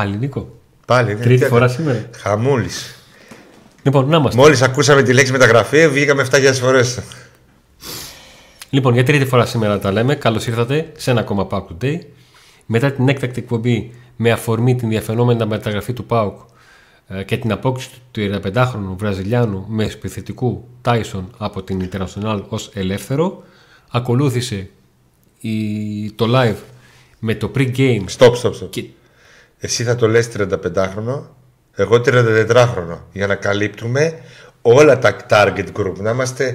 Πάλι, Νίκο. Πάλι, ναι. Τρίτη Τι φορά έκανε; σήμερα. Χαμούλης. Λοιπόν, να είμαστε. Μόλις ακούσαμε τη λέξη μεταγραφή, βγήκαμε 7.000 φορές. Λοιπόν, για τρίτη φορά σήμερα τα λέμε. Καλώς ήρθατε σε ένα ακόμα Pauk Today. Μετά την έκτακτη εκπομπή με αφορμή την διαφαινόμενη μεταγραφή του Pauk ε, και την απόκτηση του 35χρονου Βραζιλιάνου με επιθετικού Τάισον από την International ως ελεύθερο, ακολούθησε η, το live με το pre-game Stop, stop, stop. και Εσύ θα το λες 35χρονο, εγώ 34χρονο. Για να καλύπτουμε όλα τα target group. Να είμαστε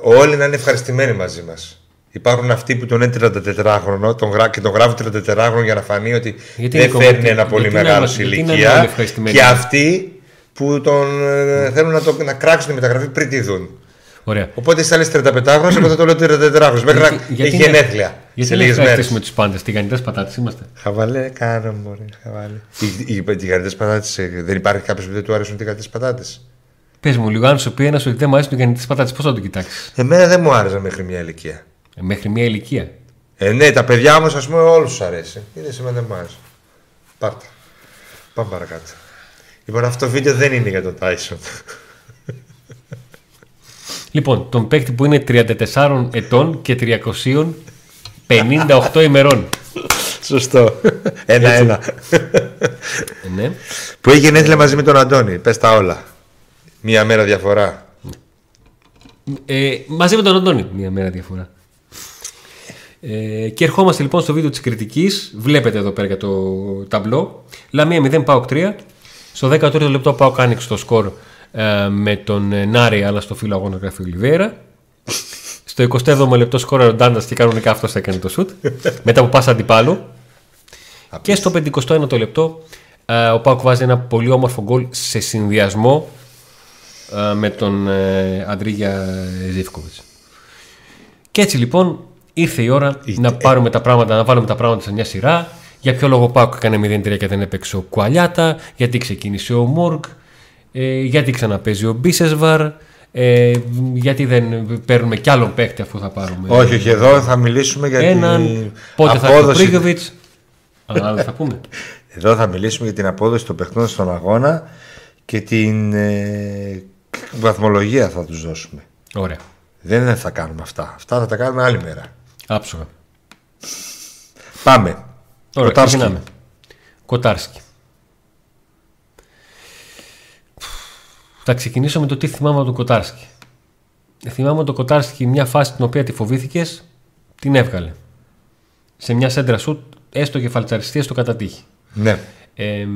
όλοι να είναι ευχαριστημένοι μαζί μας. Υπάρχουν αυτοί που τον είναι 34χρονο τον γρά... και τον γράφουν 34χρονο για να φανεί ότι Γιατί, δεν Νίκο, φέρνει γιατί- ένα πολύ γιατί να μεγάλο είμαστε- σε γιατί να είναι ηλικία. όλοι ευχαριστημένοι; Και αυτοί που τον ε, θέλουν να, το, να κράξουν τη μεταγραφή πριν τη δουν. Ωραία. Οπότε εσύ θα λες 35χρονο, εγώ θα το λέω 34χρονο. Μέχρι να έχει να- γενέθλια Γιατί σε να λίγες μέρες. ευχαριστήσουμε τους πάντες. Τηγανιτές πατάτες είμαστε. Χαβαλέ, κάνω μωρέ, χαβαλέ. Οι, οι, οι τηγανιτές πατάτες, ε, δεν υπάρχει κάποιος που δεν του αρέσουν οι τηγανιτές πατάτες; Πες μου λίγο, αν σου πει ένας ότι δεν μου αρέσουν τηγανιτές πατάτες, πώς θα το κοιτάξεις; Εμένα δεν μου άρεσαν μέχρι μια ηλικία. Μέχρι μια ηλικία. Ε, ναι, τα παιδιά όμως, ας πούμε, όλους τους αρέσει. Είναι σημαίνει δεν μου άρεσε. Πάρτα. Πάμε παρακάτω. Λοιπόν, αυτό το βίντεο δεν είναι για τον Τάισον. Λοιπόν, τον παίκτη που είναι 34 ετών και 358 ημερών. Σωστό. Ένα-ένα. Ε, ναι. που έχει γενέθλια μαζί με τον Αντώνη. Πες τα όλα. Μία μέρα διαφορά. Ε, μαζί με τον Αντώνη, μία μέρα διαφορά. Ε, και ερχόμαστε λοιπόν στο βίντεο της κριτικής. Βλέπετε εδώ πέρα για το ταμπλό. Λαμία 0 πάω 3. Στο 13ο λεπτό πάω άνοιξε το σκορ ε, με τον ε, Νάρη αλλά στο φύλλο αγώνα γράφει ο Λιβέρα. Στο 27ο λεπτό σκόραρε ο Ντάντα και κανονικά αυτός έκανε το σουτ. μετά από πάσα αντιπάλου. Και στο 51ο λεπτό ε, ο Πάουκ βάζει ένα πολύ όμορφο γκολ σε συνδυασμό ε, με τον ε, Αντρίγια Ζήφκοβιτς. Και έτσι λοιπόν ήρθε η ώρα να πάρουμε τα πράγματα, να βάλουμε τα πράγματα σε μια σειρά. Για ποιο λόγο ο Πάουκ έκανε 0-3 και δεν έπαιξε ο Κουαλιάτα, γιατί ξεκίνησε ο Μόργκ, ε, γιατί ξαναπέζει ο Μπίσεσβαρ, ε, γιατί δεν παίρνουμε κι άλλον παίκτη αφού θα πάρουμε; Όχι, όχι, εδώ θα μιλήσουμε για έναν, την πότε θα έρθει ο απόδοση. Πρίγκοβιτς. Αλλά δεν θα πούμε. Εδώ θα μιλήσουμε για την απόδοση των παιχνών στον αγώνα και την ε, βαθμολογία θα τους δώσουμε. Ωραία. Δεν θα κάνουμε αυτά. Αυτά θα τα κάνουμε άλλη μέρα. Άψογα. Πάμε. Ωραία, Κοτάρσκι. ξεκινάμε. Κοτάρσκι. Θα ξεκινήσω με το τι θυμάμαι από τον Κοτάρσκι. Θυμάμαι τον Κοτάρσκι μια φάση την οποία τη φοβήθηκες, την έβγαλε. Σε μια σέντρα σουτ, έστω και φαλτσαριστή, έστω κατά τύχη. Ναι. Ε,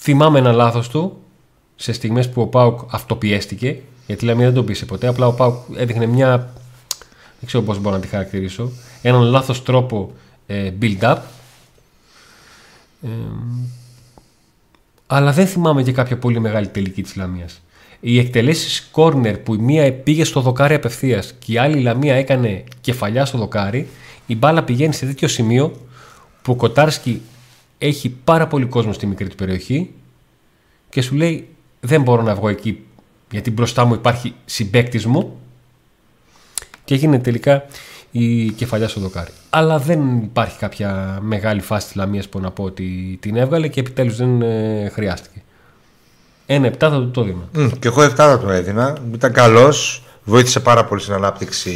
θυμάμαι ένα λάθος του σε στιγμές που ο Πάουκ αυτοπιέστηκε. Γιατί λέμε δεν τον πείσε ποτέ. Απλά ο Πάουκ έδειχνε μια. Δεν ξέρω πώς μπορώ να τη χαρακτηρίσω. Έναν λάθος τρόπο ε, build-up. Ε, αλλά δεν θυμάμαι και κάποια πολύ μεγάλη τελική της Λαμίας. Οι εκτελέσεις corner που η μία πήγε στο δοκάρι απευθείας και η άλλη η Λαμία έκανε κεφαλιά στο δοκάρι, η μπάλα πηγαίνει σε τέτοιο σημείο που ο Κοτάρσκι έχει πάρα πολύ κόσμο στη μικρή του περιοχή και σου λέει δεν μπορώ να βγω εκεί γιατί μπροστά μου υπάρχει συμπέκτη μου και έγινε τελικά η κεφαλιά στο δοκάρι. Αλλά δεν υπάρχει κάποια μεγάλη φάση της Λαμίας που να πω ότι την έβγαλε και επιτέλους δεν ε, χρειάστηκε. Ένα επτά θα του το δίνω. Μμ, και εγώ 7 θα το έδινα. Ήταν καλός. Βοήθησε πάρα πολύ στην ανάπτυξη.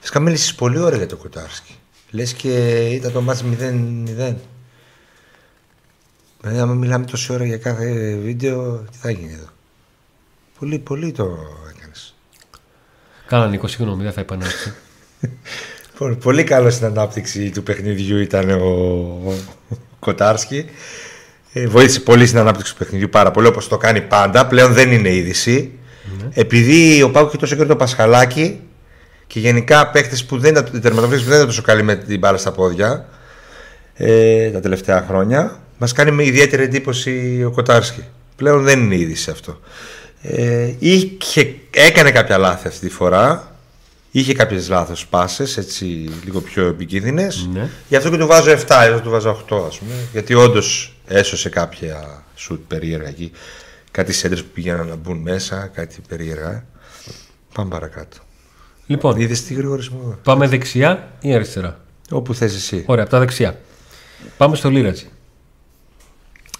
Φυσικά μίλησες πολύ ωραία για το Κοτάρσκι. Λες και ήταν το μάτς 0-0. Δηλαδή, άμα μιλάμε τόση ώρα για κάθε βίντεο, τι θα γίνει εδώ. Πολύ, πολύ το έκανες. Κάνα Νίκο, συγγνώμη, δεν θα επανέλθω. Πολύ, πολύ καλός στην ανάπτυξη του παιχνιδιού ήταν ο, ο Κοτάρσκι. Ε, βοήθησε πολύ στην ανάπτυξη του παιχνιδιού πάρα πολύ όπως το κάνει πάντα. Πλέον δεν είναι είδηση. Επειδή ο Πάουκ έχει τόσο καιρό το Πασχαλάκι και γενικά παίχτες που δεν ήταν τερματοφύλακες που δεν ήταν τόσο καλοί με την μπάλα στα πόδια ε, τα τελευταία χρόνια, μας κάνει με ιδιαίτερη εντύπωση ο Κοτάρσκι. Πλέον δεν είναι είδηση αυτό. Ε, είχε, έκανε κάποια λάθη αυτή τη φορά. Είχε κάποιες λάθος πάσες, έτσι λίγο πιο επικίνδυνες. Ναι. Γι' αυτό και του βάζω 7, εγώ του βάζω 8, ας πούμε. Γιατί όντως έσωσε κάποια σουτ περίεργα εκεί. Κάτι σέντρες που πήγαιναν να μπουν μέσα, κάτι περίεργα. Πάμε παρακάτω. λοιπόν, Είδες τι γρήγορισμό. πάμε δεξιά ή αριστερά; Όπου θες εσύ. Ωραία, από τα δεξιά. Πάμε στο Λίρατζι.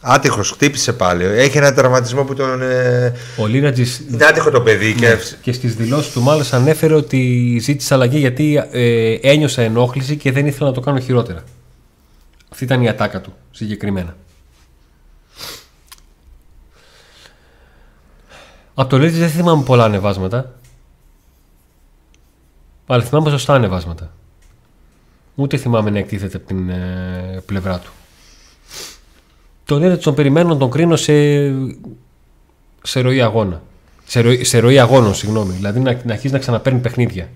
Άτυχος, χτύπησε πάλι. Έχει ένα τραυματισμό που τον. Ε... Ο Λίρατζη. Είναι άτυχο το παιδί. Ναι. Και... Και στις δηλώσεις του μάλιστα ανέφερε ότι ζήτησε αλλαγή γιατί ε, ένιωσα ενόχληση και δεν ήθελα να το κάνω χειρότερα. Αυτή ήταν η ατάκα του συγκεκριμένα. Από το Λίρατζη δεν θυμάμαι πολλά ανεβάσματα. Αλλά θυμάμαι σωστά ανεβάσματα. Ούτε θυμάμαι να εκτίθεται από την ε, πλευρά του. Το Λίρατζη τον περιμένω να τον κρίνω σε, σε ροή αγώνα. Σε ροή, σε ροή αγώνων, συγγνώμη. Δηλαδή να, να αρχίσει να ξαναπαίρνει παιχνίδια.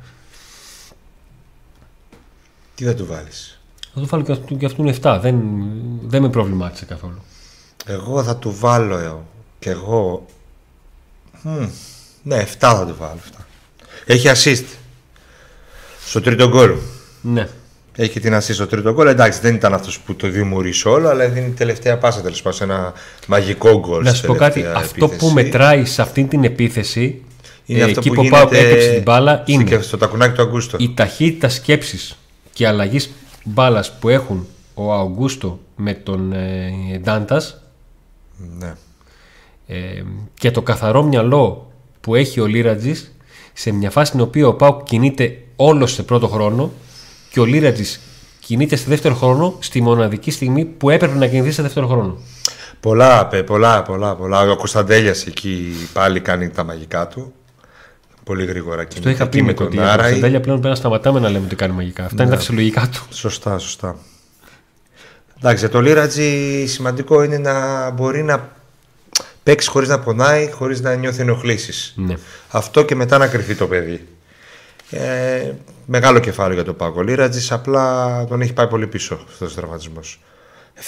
Τι θα του βάλεις; Θα του βάλω και, αυτού- και αυτούν 7. Δεν, δεν με προβλημάτισε καθόλου. Εγώ θα του βάλω ε, και εγώ. Μμ, ναι, 7 θα του βάλω. 7. Έχει assist. Στο τρίτο γκολ. Ναι. Έχει την assist στο τρίτο γκολ. Εντάξει, δεν ήταν αυτός που το δημιούργησε όλο, αλλά δίνει τελευταία πάσα τέλος πάντων. σε Ένα μαγικό γκολ. Να στη σου πω κάτι. τελευταία Αυτό που επίθεση. μετράει σε αυτή την επίθεση είναι ε, αυτό εκεί που, που ο γίνεται Πάουκ έκρυψε την μπάλα στη- είναι και στο τακουνάκι του Αγκούστο. η ταχύτητα σκέψης και αλλαγής μπάλας που έχουν ο Αουγκούστο με τον ε, Ντάντας Ναι. ε, και το καθαρό μυαλό που έχει ο Λίρατζης σε μια φάση στην οποία ο Πάουκ κινείται όλος σε πρώτο χρόνο και ο Λίρατζης κινείται σε δεύτερο χρόνο στη μοναδική στιγμή που έπρεπε να κινηθεί σε δεύτερο χρόνο. Πολλά, παι, πολλά, πολλά, πολλά. Ο Κωνσταντέλιας εκεί πάλι κάνει τα μαγικά του. Πολύ γρήγορα Το κινείται. είχα πει εκεί με το τον ότι η Άραη. Κωνσταντέλια πλέον πρέπει να σταματάμε να λέμε ότι κάνει μαγικά. Αυτά είναι τα φυσιολογικά του. Σωστά, σωστά. Εντάξει, για το Λίρατζι σημαντικό είναι να μπορεί να παίξει χωρίς να πονάει, χωρίς να νιώθει ενοχλήσεις. Ναι. Αυτό και μετά να κρυφτεί το παιδί. Ε, μεγάλο κεφάλαιο για το Πάκο. Ο Λίρατζης απλά τον έχει πάει πολύ πίσω αυτός ο τραυματισμός.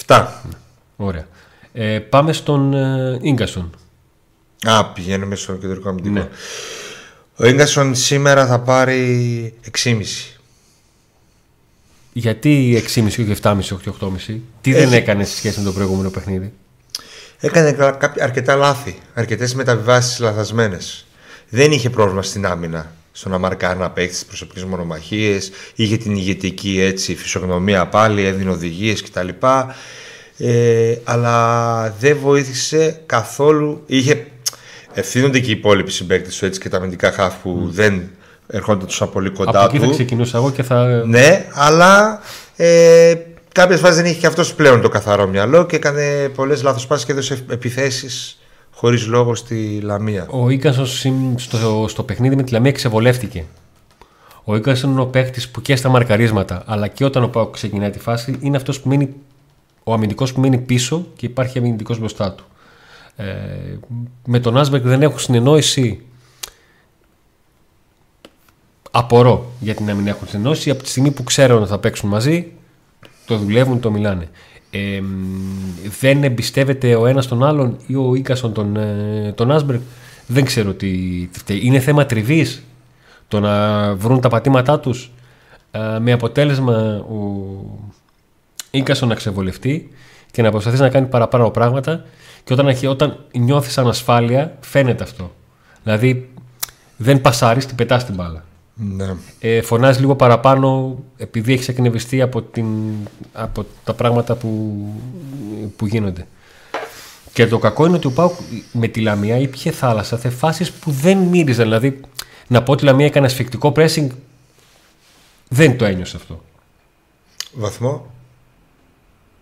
7. Ωραία. Ε, πάμε στον ε, Ίγκασον. Α, πηγαίνουμε στο κεντρικό αμυντικό. Ναι. Ο Ίγκασον σήμερα θα πάρει 6,5. Γιατί 6,5 όχι 7,5 όχι 8,5. Τι δεν έκανε σε σχέση με το προηγούμενο παιχνίδι; Έκανε κα- κάποια- αρκετά λάθη, αρκετές μεταβιβάσεις λαθασμένες. Δεν είχε πρόβλημα στην άμυνα στο να μαρκάρει να παίξει τις προσωπικές μονομαχίες. Είχε την ηγετική έτσι, φυσιογνωμία πάλι, έδινε οδηγίες κτλ. Ε, αλλά δεν βοήθησε καθόλου. Είχε, ευθύνονται και οι υπόλοιποι συμπαίκτες του έτσι και τα αμυντικά χαφ που δεν ερχόνται τόσο πολύ κοντά Από εκεί θα του. ξεκινούσα εγώ και θα. Ναι, αλλά ε, κάποιες φορές δεν είχε και αυτός πλέον το καθαρό μυαλό και έκανε πολλές λάθος πάσει και έδωσε επιθέσεις χωρίς λόγο στη Λαμία. Ο Ίγκασον στο, στο παιχνίδι με τη Λαμία ξεβολεύτηκε. Ο Ίγκασον είναι ο παίκτης που και στα μαρκαρίσματα, αλλά και όταν ο Πάουκ ξεκινάει τη φάση, είναι αυτός που μείνει, ο αμυντικός που μείνει πίσω και υπάρχει αμυντικός μπροστά του. Ε, με τον Άσμπεργκ δεν έχουν συνεννόηση. Απορώ γιατί να μην έχουν συνεννόηση. Από τη στιγμή που ξέρουν ότι θα παίξουν μαζί, το δουλεύουν, το μιλάνε. Ε, δεν εμπιστεύεται ο ένας τον άλλον ή ο Ίκασον τον, ε, τον Άσμπεργκ; Δεν ξέρω τι τι φταίει. Είναι θέμα τριβής το να βρουν τα πατήματά τους ε, με αποτέλεσμα ο Ίκασον να ξεβολευτεί και να προσπαθήσει να κάνει παραπάνω πράγματα και όταν, έχει- όταν νιώθεις ανασφάλεια φαίνεται αυτό. Δηλαδή δεν πασάρεις, την πετάς την μπάλα Ναι. ε, φωνάζει λίγο παραπάνω επειδή έχει εκνευριστεί από, την, από τα πράγματα που, που γίνονται. Και το κακό είναι ότι ο Πάουκ με τη Λαμία ήπια θάλασσα σε φάσεις που δεν μύριζαν. Δηλαδή, να πω ότι η Λαμία έκανε ασφικτικό pressing, δεν το ένιωσε αυτό. Βαθμό.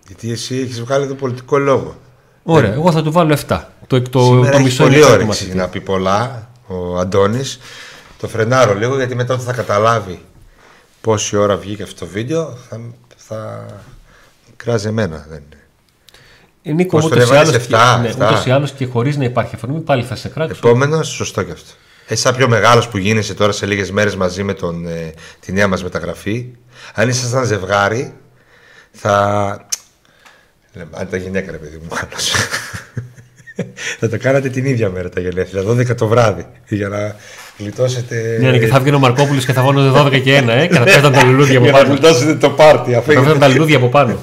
Γιατί εσύ έχεις βγάλει εδώ πολιτικό λόγο. Ωραία, εγώ θα του βάλω 7. Το, το, Σήμερα το έχει μισό πολύ είναι το όρεξη μαθητή. να πει πολλά ο Αντώνης. Το φρενάρω λίγο γιατί μετά όταν θα καταλάβει πόση ώρα βγήκε αυτό το βίντεο θα, θα κράζει εμένα. Δεν είναι. Ε, Νίκο, Πώς τον ούτως ή έβαλες, άλλως και- εφτά, ναι, εφτά. ούτως ή άλλως και χωρίς να υπάρχει αφορμή, πάλι θα σε κράξω. Επόμενος, σωστό και αυτό. Εσύ, σαν πιο μεγάλος που γίνεσαι τώρα σε λίγες μέρες μαζί με τον, ε, τη νέα μας μεταγραφή, αν ήσασταν ζευγάρι, θα. Λέμε, Αν ήταν γυναίκα, ρε παιδί μου, άλλος. θα το κάνατε την ίδια μέρα τα γενέθλια, 12 το βράδυ, για να γλιτώσετε. Ναι, ναι, και θα βγαίνει ο Μαρκόπουλος και θα βώνονται 12 και 1, ε, και θα πέφτουν τα λουλούδια από για να πάνω. γλιτώσετε το πάρτι. αφού Θα έχετε- πέφτουν τα λουλούδια από πάνω.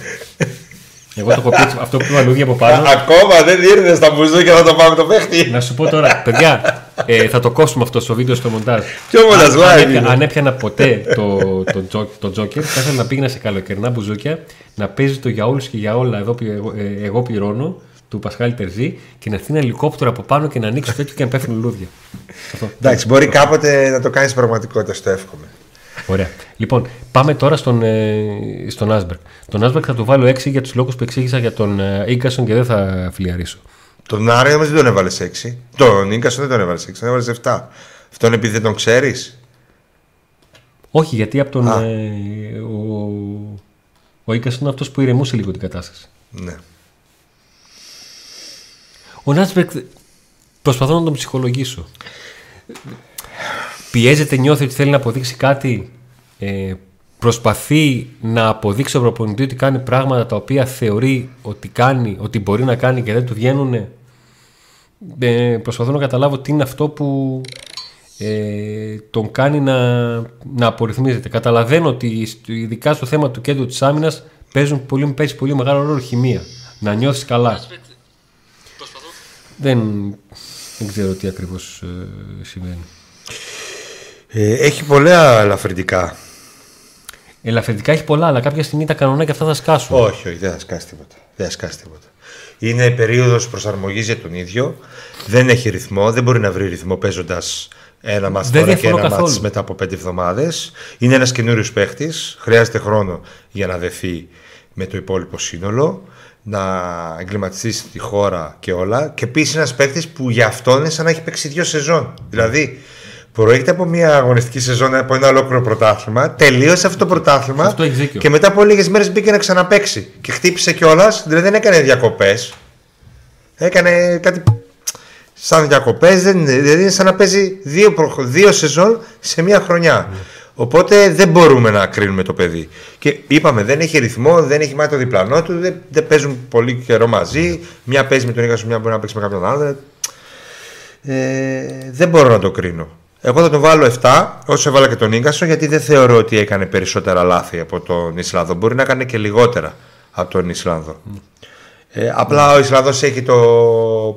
Εγώ το έχω πει, αυτό που είπα λουλούδια από πάνω. Ακόμα δεν ήρθε στα μπουζούκια να το πάμε το παίχτη. Να σου πω τώρα, παιδιά, ε, θα το κόψουμε αυτό στο βίντεο στο μοντάζ. Ποιο μοντάζ, Αν- live αν, έπια- είναι. αν έπιανα ποτέ το, το, τζο- το Joker, θα ήθελα να πήγαινα σε καλοκαιρινά μπουζούκια να παίζει το για όλους και για όλα. Εδώ, πλη- εγώ, ε, εγώ πληρώνω. του Πασχάλη Τερζή και να έρθει ένα ελικόπτερο από πάνω και να ανοίξει το τέτοιο και να πέφτουν λουλούδια. Αυτό. Εντάξει, μπορεί κάποτε να το κάνεις πραγματικότητα, στο εύχομαι. Ωραία. Λοιπόν, πάμε τώρα στον, ε, στον Άσμπερκ. Τον Άσμπερκ θα του βάλω 6 για τους λόγους που εξήγησα για τον ε, Ίγκασον και δεν θα φιλιαρίσω. Τον Άρη όμως δεν τον έβαλες 6. Τον Ίγκασον δεν τον έβαλες 6, τον έβαλες 7. Αυτόν επειδή δεν τον ξέρεις; Όχι, γιατί από τον. Α. Ε, ο ο Ίγκασον είναι αυτός που ηρεμούσε λίγο την κατάσταση. Ναι. Ο Νάτσμπερκ προσπαθώ να τον ψυχολογήσω. Πιέζεται, νιώθει ότι θέλει να αποδείξει κάτι. Ε, προσπαθεί να αποδείξει στον προπονητή ότι κάνει πράγματα τα οποία θεωρεί ότι, κάνει, ότι μπορεί να κάνει και δεν του βγαίνουν. Ε, προσπαθώ να καταλάβω τι είναι αυτό που ε, τον κάνει να, να απορριθμίζεται. Καταλαβαίνω ότι στο- ειδικά στο θέμα του κέντρου της άμυνας παίζουν πολύ, παίζει πολύ μεγάλο ρόλο χημεία. Να νιώθεις καλά. Δεν, δεν ξέρω τι ακριβώς ε, σημαίνει. Ε, έχει πολλά ελαφρυντικά. Ελαφρυντικά έχει πολλά, αλλά κάποια στιγμή τα κανονάκια αυτά θα σκάσουν. Όχι, όχι, δεν θα σκάσει τίποτα. Δεν θα σκάσει τίποτα. Είναι περίοδος προσαρμογής για τον ίδιο. Δεν έχει ρυθμό, δεν μπορεί να βρει ρυθμό παίζοντας ένα μάτς Δεν τώρα και διαφωνώ ένα καθόλου. μάτς μετά από πέντε εβδομάδες. Είναι ένας καινούριος παίχτης. Χρειάζεται χρόνο για να δεθεί με το υπόλοιπο σύνολο. Να εγκληματιστείς στη χώρα και όλα. Και επίσης ένας παίχτη που για αυτόν είναι σαν να έχει παίξει δύο σεζόν. Δηλαδή, προέρχεται από μια αγωνιστική σεζόν από ένα ολόκληρο πρωτάθλημα. Τελείωσε αυτό το πρωτάθλημα. Αυτό έχεις δίκιο. Και μετά από λίγες μέρες μπήκε να ξαναπέξει. Και χτύπησε κιόλας, δηλαδή δεν έκανε διακοπές. Έκανε κάτι σαν διακοπές. Δηλαδή είναι σαν να παίζει δύο, προ- δύο σεζόν σε μία χρονιά. Οπότε δεν μπορούμε να κρίνουμε το παιδί. Και είπαμε, δεν έχει ρυθμό, δεν έχει μάθει το διπλανό του, δεν, δεν παίζουν πολύ καιρό μαζί. Μια παίζει με τον Ίγκασο, μια μπορεί να παίξει με κάποιον άλλον. Ε, δεν μπορώ να το κρίνω. Εγώ θα τον βάλω 7, όσο έβαλα και τον Ίγκασο, γιατί δεν θεωρώ ότι έκανε περισσότερα λάθη από τον Ισλάνδο. Μπορεί να έκανε και λιγότερα από τον Ισλάνδο. Ε, απλά ο Ισλανδός έχει το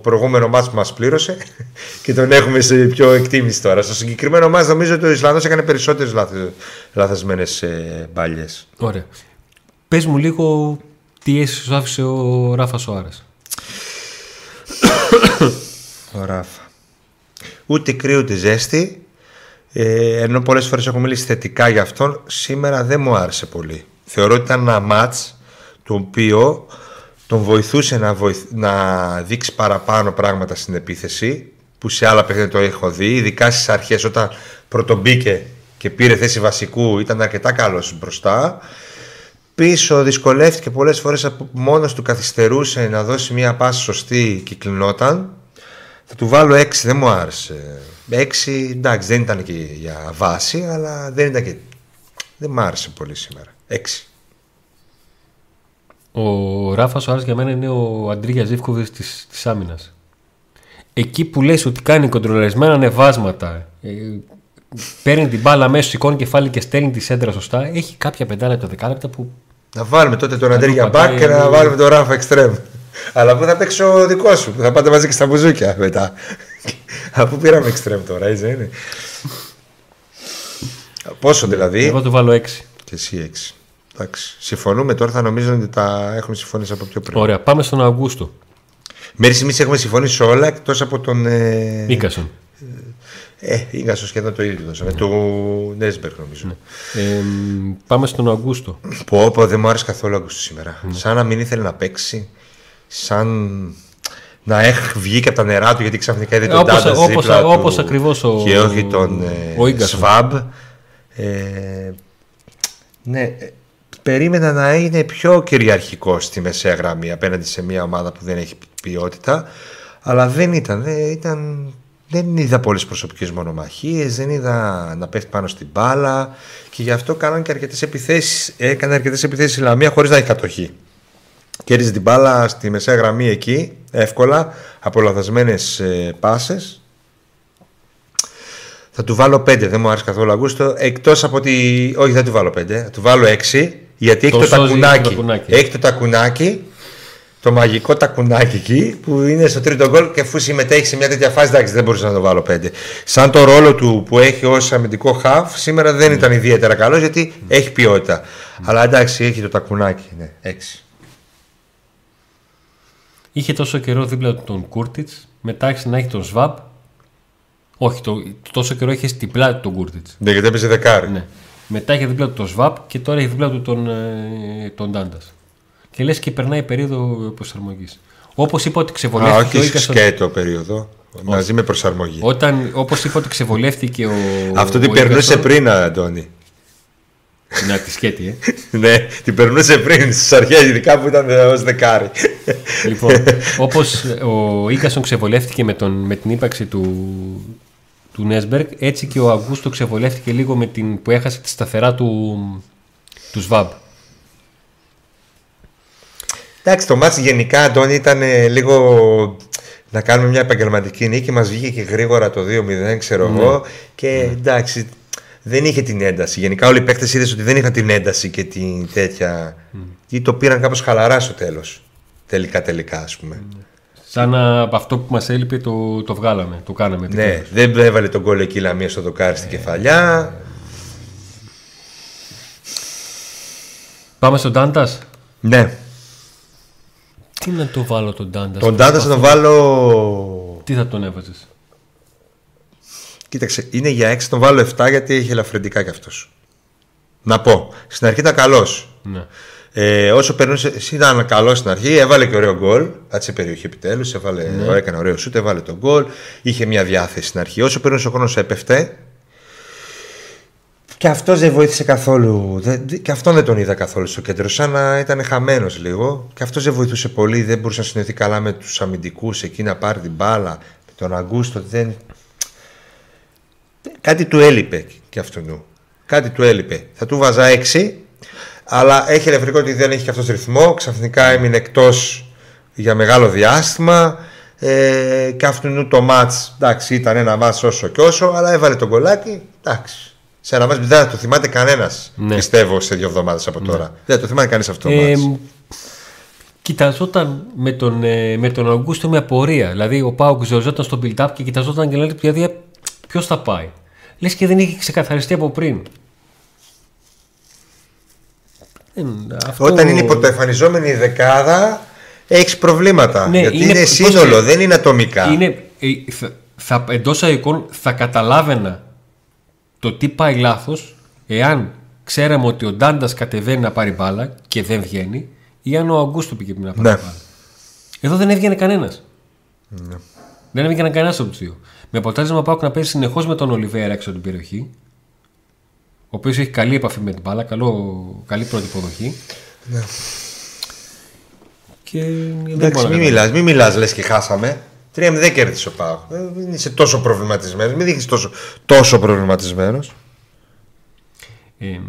προηγούμενο μάτς που μας πλήρωσε και τον έχουμε σε πιο εκτίμηση τώρα. Στο συγκεκριμένο μάτς νομίζω ότι ο Ισλανδός έκανε περισσότερες λάθε, λαθασμένες ε, μπάλιες. Ωραία. Πες μου λίγο τι αίσθηση σου άφησε ο Ράφα Σοάρες. Ο Ράφα. Ούτε κρύο ούτε ζέστη. Ε, ενώ πολλές φορές έχω μιλήσει θετικά για αυτόν, σήμερα δεν μου άρεσε πολύ. Θεωρώ ότι ήταν ένα μάτς το οποίο τον βοηθούσε να, βοηθ... να δείξει παραπάνω πράγματα στην επίθεση που σε άλλα παιχνίδια το έχω δει, ειδικά στις αρχές όταν πρωτομπήκε και πήρε θέση βασικού ήταν αρκετά καλός μπροστά. Πίσω δυσκολεύτηκε πολλές φορές από μόνος του καθυστερούσε να δώσει μια πάση σωστή και κλεινόταν. Θα του βάλω 6, δεν μου άρεσε. 6 εντάξει δεν ήταν και για βάση αλλά δεν ήταν και δεν μου άρεσε πολύ σήμερα. 6 Ο Ράφα Σοάρες για μένα είναι ο Αντρίγια Ζήφκοβιτς της, της άμυνας. Εκεί που λες ότι κάνει κοντρολαρισμένα ανεβάσματα, ε, παίρνει την μπάλα μέσα, σηκώνει κεφάλι και στέλνει τη σέντρα σωστά, έχει κάποια πεντάλεπτα, δεκάλεπτα που Να βάλουμε τότε τον Αντρέ για πατάει, μπακ και να ε, βάλουμε τον Ράφα εξτρέμ. Αλλά πού θα παίξει ο δικός σου, που θα πάτε μαζί και στα μπουζούκια μετά. Αφού πήραμε εξτρέμ τώρα, έτσι δεν είναι. Πόσο δηλαδή; εγώ του βάλω 6. Και εσύ 6. Εντάξει. Συμφωνούμε τώρα, θα νομίζω ότι τα έχουμε συμφωνήσει από πιο πριν. Ωραία, πάμε στον Αυγούστο. Μέχρι στιγμής έχουμε συμφωνήσει όλα εκτός από τον. Ε, Νίκασον. ε, Ίγκασο σχεδόν το ίδιο δώσαμε. Του Νέσμπεργκ νομίζω. Ε, πάμε στον Αυγούστο. Πω, πω, δεν μου άρεσε καθόλου ο Αγκούστου σήμερα. Σαν να μην ήθελε να παίξει. Σαν να έχει βγει και από τα νερά του γιατί ξαφνικά είδε τον Όπως- Τάντας όπως- δίπλα όπως του ακριβώς ο- και όχι τον ε, ο Ίγκασον. Σβάμπ. Ε, ναι, ε, περίμενα να είναι πιο κυριαρχικό στη μεσαία γραμμή απέναντι σε μια ομάδα που δεν έχει ποιότητα αλλά δεν ήταν, δεν ήταν δεν είδα πολλές προσωπικές μονομαχίες, δεν είδα να πέφτει πάνω στην μπάλα και γι' αυτό κάναν και αρκετές επιθέσεις, έκανε αρκετές επιθέσεις η Λαμία χωρίς να έχει κατοχή. Κέρδιζε την μπάλα στη μεσαία γραμμή εκεί, εύκολα, από λαθασμένες ε, πάσες. Θα του βάλω 5, δεν μου άρεσε καθόλου Αγκούστο. Εκτός από ότι. Όχι, δεν του βάλω 5, θα του βάλω 6, γιατί έχει Το το, σώζει τακουνάκι. το τακουνάκι. Έχει το τακουνάκι, το μαγικό τακουνάκι εκεί, που είναι στο τρίτο γκολ και αφού συμμετέχει σε μια τέτοια φάση, εντάξει, δεν μπορούσα να το βάλω 5. Σαν το ρόλο του που έχει ως αμυντικό χαφ, σήμερα δεν ήταν ιδιαίτερα καλός γιατί έχει ποιότητα. Αλλά εντάξει, έχει το τακουνάκι, ναι, 6. Είχε τόσο καιρό δίπλα του τον Κούρτιτς, μετά άρχισε να έχει τον Σβάμπ. Όχι, το, τόσο καιρό είχε στην πλάτη του τον Κούρτιτς. Ναι, γιατί έπαιζε δεκάρι. Ναι. Μετά είχε δίπλα του τον Σβάμπ και τώρα έχει δίπλα του τον, ε, τον Ντάντας. Και λες και περνάει περίοδο προσαρμογής. Όπως είπα ότι Α, ξεβολεύτηκε. ο όχι Ίκασον- σκέτο περίοδο. Μαζί με προσαρμογή. Όταν, όπως είπα ότι ξεβολεύτηκε ο. Αυτό την ο περνούσε Ίκασον- πριν, Αντώνη. Να τη σκέτη, ε. ναι, την περνούσε πριν στις αρχές, ειδικά που ήταν ως δεκάρι. λοιπόν, όπως ο Ίκασον ξεβολεύτηκε με, τον, με την ύπαρξη του, του Νέσμπεργκ, έτσι και ο Αγκούστο ξεβολεύτηκε λίγο με την που έχασε τη σταθερά του, του Σβάμπ. Εντάξει, το μάτς γενικά, Αντώνη, ήταν ε, λίγο να κάνουμε μια επαγγελματική νίκη. Μας βγήκε και γρήγορα το 2-0, ξέρω Ναι. εγώ. Και εντάξει, δεν είχε την ένταση. Γενικά όλοι οι παίκτες είδες ότι δεν είχαν την ένταση και την τέτοια... Ή το πήραν κάπως χαλαρά στο τέλος. Τελικά, τελικά, ας πούμε. Σαν να από αυτό που μας έλειπε το, το βγάλαμε, το κάναμε. Ναι, δεν έβαλε τον κόλλο εκεί η Λαμία στο δοκάρι στην κεφαλιά. Πάμε στον Τάντας; Ναι. Τι να το βάλω τον Τάντας. Τον Τάντας θα τον βάλω... Τι θα τον έβαζες; Κοίταξε, είναι για 6, τον βάλω 7 γιατί έχει ελαφρυντικά κι αυτός. Να πω, στην αρχή ήταν καλός. Ναι. Ε, όσο περνούσε, εσύ ήταν καλός στην αρχή, έβαλε και ωραίο γκολ. Κάτσε περιοχή επιτέλους, Ναι. έκανε ωραίο σούτ, έβαλε τον γκολ. Είχε μια διάθεση στην αρχή. Όσο περνούσε ο χρόνος, έπεφτε. Και αυτός δεν βοήθησε καθόλου. Δεν, και αυτόν δεν τον είδα καθόλου στο κέντρο. Σαν να ήταν χαμένος λίγο. Και αυτός δεν βοηθούσε πολύ. Δεν μπορούσε να συνοηθεί καλά με τους αμυντικούς εκεί να πάρει την μπάλα. Με τον Αγκούστο. Δεν... Κάτι του έλειπε και αυτού. Κάτι του έλειπε. Θα του βάζα 6. Αλλά έχει ελευθερικό ότι δεν έχει και αυτός ρυθμό. Ξαφνικά έμεινε εκτός για μεγάλο διάστημα. Ε, και αυτού το μάτς εντάξει, ήταν ένα μάτς όσο και όσο, αλλά έβαλε τον κολλάκι. Εντάξει. Σε ένα μάτς δεν θα το θυμάται κανένας, Ναι. πιστεύω, σε δύο εβδομάδες από τώρα. Δεν θα το θυμάται κανείς αυτό το Ε, μάτς. κοιταζόταν με τον, ε, με τον Αγκούστο με απορία. Δηλαδή ο Πάουκ ζεζόταν στο build-up και κοιταζόταν και λέει δηλαδή ποιος θα πάει; Λες και δεν είχε ξεκαθαριστεί από πριν. Δεν- αυτό- Όταν είναι υποτεφανιζόμενη η δεκάδα, έχεις προβλήματα. Ναι, γιατί είναι- είναι, πώς σύνολο, και- δεν είναι ατομικά. Είναι, ε, θα, θα, εντός αγωγικών θα καταλάβαινα το τι πάει λάθος εάν ξέραμε ότι ο Ντάντας κατεβαίνει να πάρει μπάλα και δεν βγαίνει ή αν ο Αγκούστο πήγε να πάρει Ναι. μπάλα. Εδώ δεν έβγαινε κανένας. Δεν έβγαινε κανένας από τους δύο. Με αποτέλεσμα πάω να παίζει συνεχώς με τον Ολιβέρα έξω από την περιοχή. Ο οποίος έχει καλή επαφή με την μπάλα, καλό, καλή πρώτη υποδοχή. Και δεν Εντάξει, μπορώ να μην καταλάβω. μιλάς, μην μιλάς, λες και χάσαμε. 3-0 κέρδισες ο Πάο. Δεν είσαι τόσο προβληματισμένος. Μην δείχνεις τόσο, τόσο προβληματισμένος. Ε,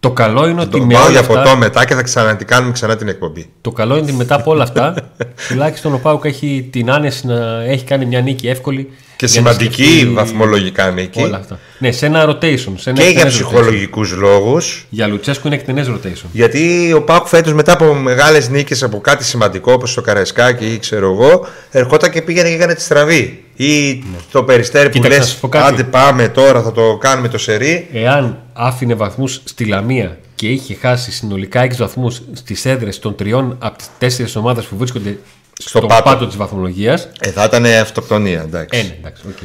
το καλό είναι ότι Το με πάω όλα για αυτά, ποτό μετά και θα ξανατικάνουμε ξανά την εκπομπή. το καλό είναι ότι μετά από όλα αυτά τουλάχιστον ο Πάουκ έχει την άνεση να έχει κάνει μια νίκη εύκολη Και για να σημαντική σκεφτεί βαθμολογικά νίκη. όλα αυτά. Ναι, σε ένα rotation. Σε ένα Και για εκτενές rotation. ψυχολογικούς λόγους. Για Λουτσέσκου είναι εκτενές rotation. Γιατί ο ΠΑΟΚ φέτος μετά από μεγάλες νίκες από κάτι σημαντικό όπως το Καραϊσκάκη ή ξέρω εγώ, ερχόταν και πήγαινε και έκανε τη στραβή. Ή το Περιστέρι που Κοίταξε, λες: να σου πω κάτι. Άντε πάμε τώρα, θα το κάνουμε το σερί. Εάν άφηνε βαθμούς στη Λαμία και είχε χάσει συνολικά 6 βαθμούς στις έδρες των τριών από τις τέσσερις ομάδες που βρίσκονται στον πάτο. πάτο, της βαθμολογίας. Ε, θα ήταν αυτοκτονία, εντάξει. Ε, ναι, εντάξει, οκ.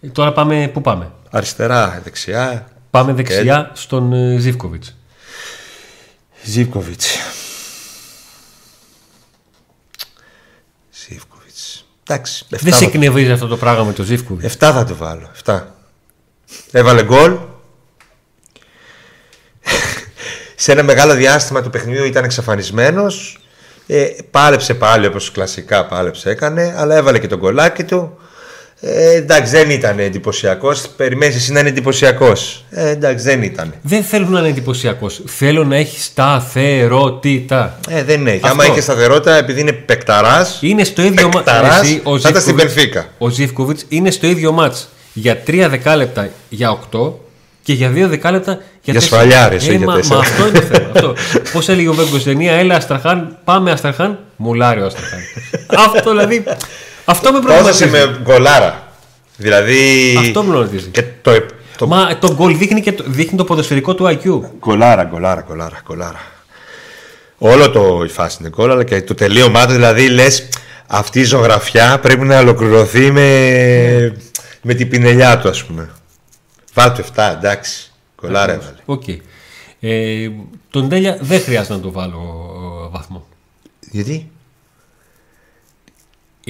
Ε, Τώρα πάμε, πού πάμε; Αριστερά, δεξιά. Πάμε δεξιά στον ε, Ζίβκοβιτς. Εντάξει. Δεν εφτά σε θα- εκνευρίζει αυτό το πράγμα με τον Ζήφκοβιτ. Εφτά θα το βάλω. Εφτά. Έβαλε γκολ. Σε ένα μεγάλο διάστημα του παιχνιδιού ήταν εξαφανισμένος. Ε, πάλεψε πάλι όπως κλασικά πάλεψε έκανε, αλλά έβαλε και τον κολλάκι του. Ε, εντάξει, δεν ήταν εντυπωσιακός. Περιμένεις εσύ να είναι εντυπωσιακός. Ε, εντάξει, δεν ήταν. Δεν θέλω να είναι εντυπωσιακός. Θέλω να έχει σταθερότητα. Ε, δεν έχει. Αυτό. Άμα είχε σταθερότητα, επειδή είναι παικταράς. Είναι στο ίδιο μάτς. Παικταράς, Εσύ, ο θα ήταν στην Ζήφκοβιτς- Μπενφίκα. Ο Ζήφκοβιτς είναι στο ίδιο μάτς για 3 δεκάλεπτα για 8 και για 2 δεκάλεπτα για, Για 4. σφαλιάρες, ε, για μα, τέσσερα. μα αυτό είναι το θέμα. αυτό. Πώς έλεγε ο Βέγκος ταινία, έλα Αστραχάν, πάμε Αστραχάν, μουλάρει ο Αστραχάν. αυτό δηλαδή. Αυτό με Πόσο προβληματίζει. με γκολάρα. Δηλαδή. Αυτό με προβληματίζει. Και το, το... Μα το γκολ δείχνει, και το, δείχνει το ποδοσφαιρικό του IQ. Γκολάρα, γκολάρα, γκολάρα, γκολάρα. Όλο το η φάση είναι γκολ, αλλά και το τελείωμά του, δηλαδή λες αυτή η ζωγραφιά πρέπει να ολοκληρωθεί με, με την πινελιά του, ας πούμε. Βάλ το 7, εντάξει. Κολλάρα έβαλε. Οκ. Ε, τον Τέλια δεν χρειάζεται να το βάλω ε, βαθμό. Γιατί;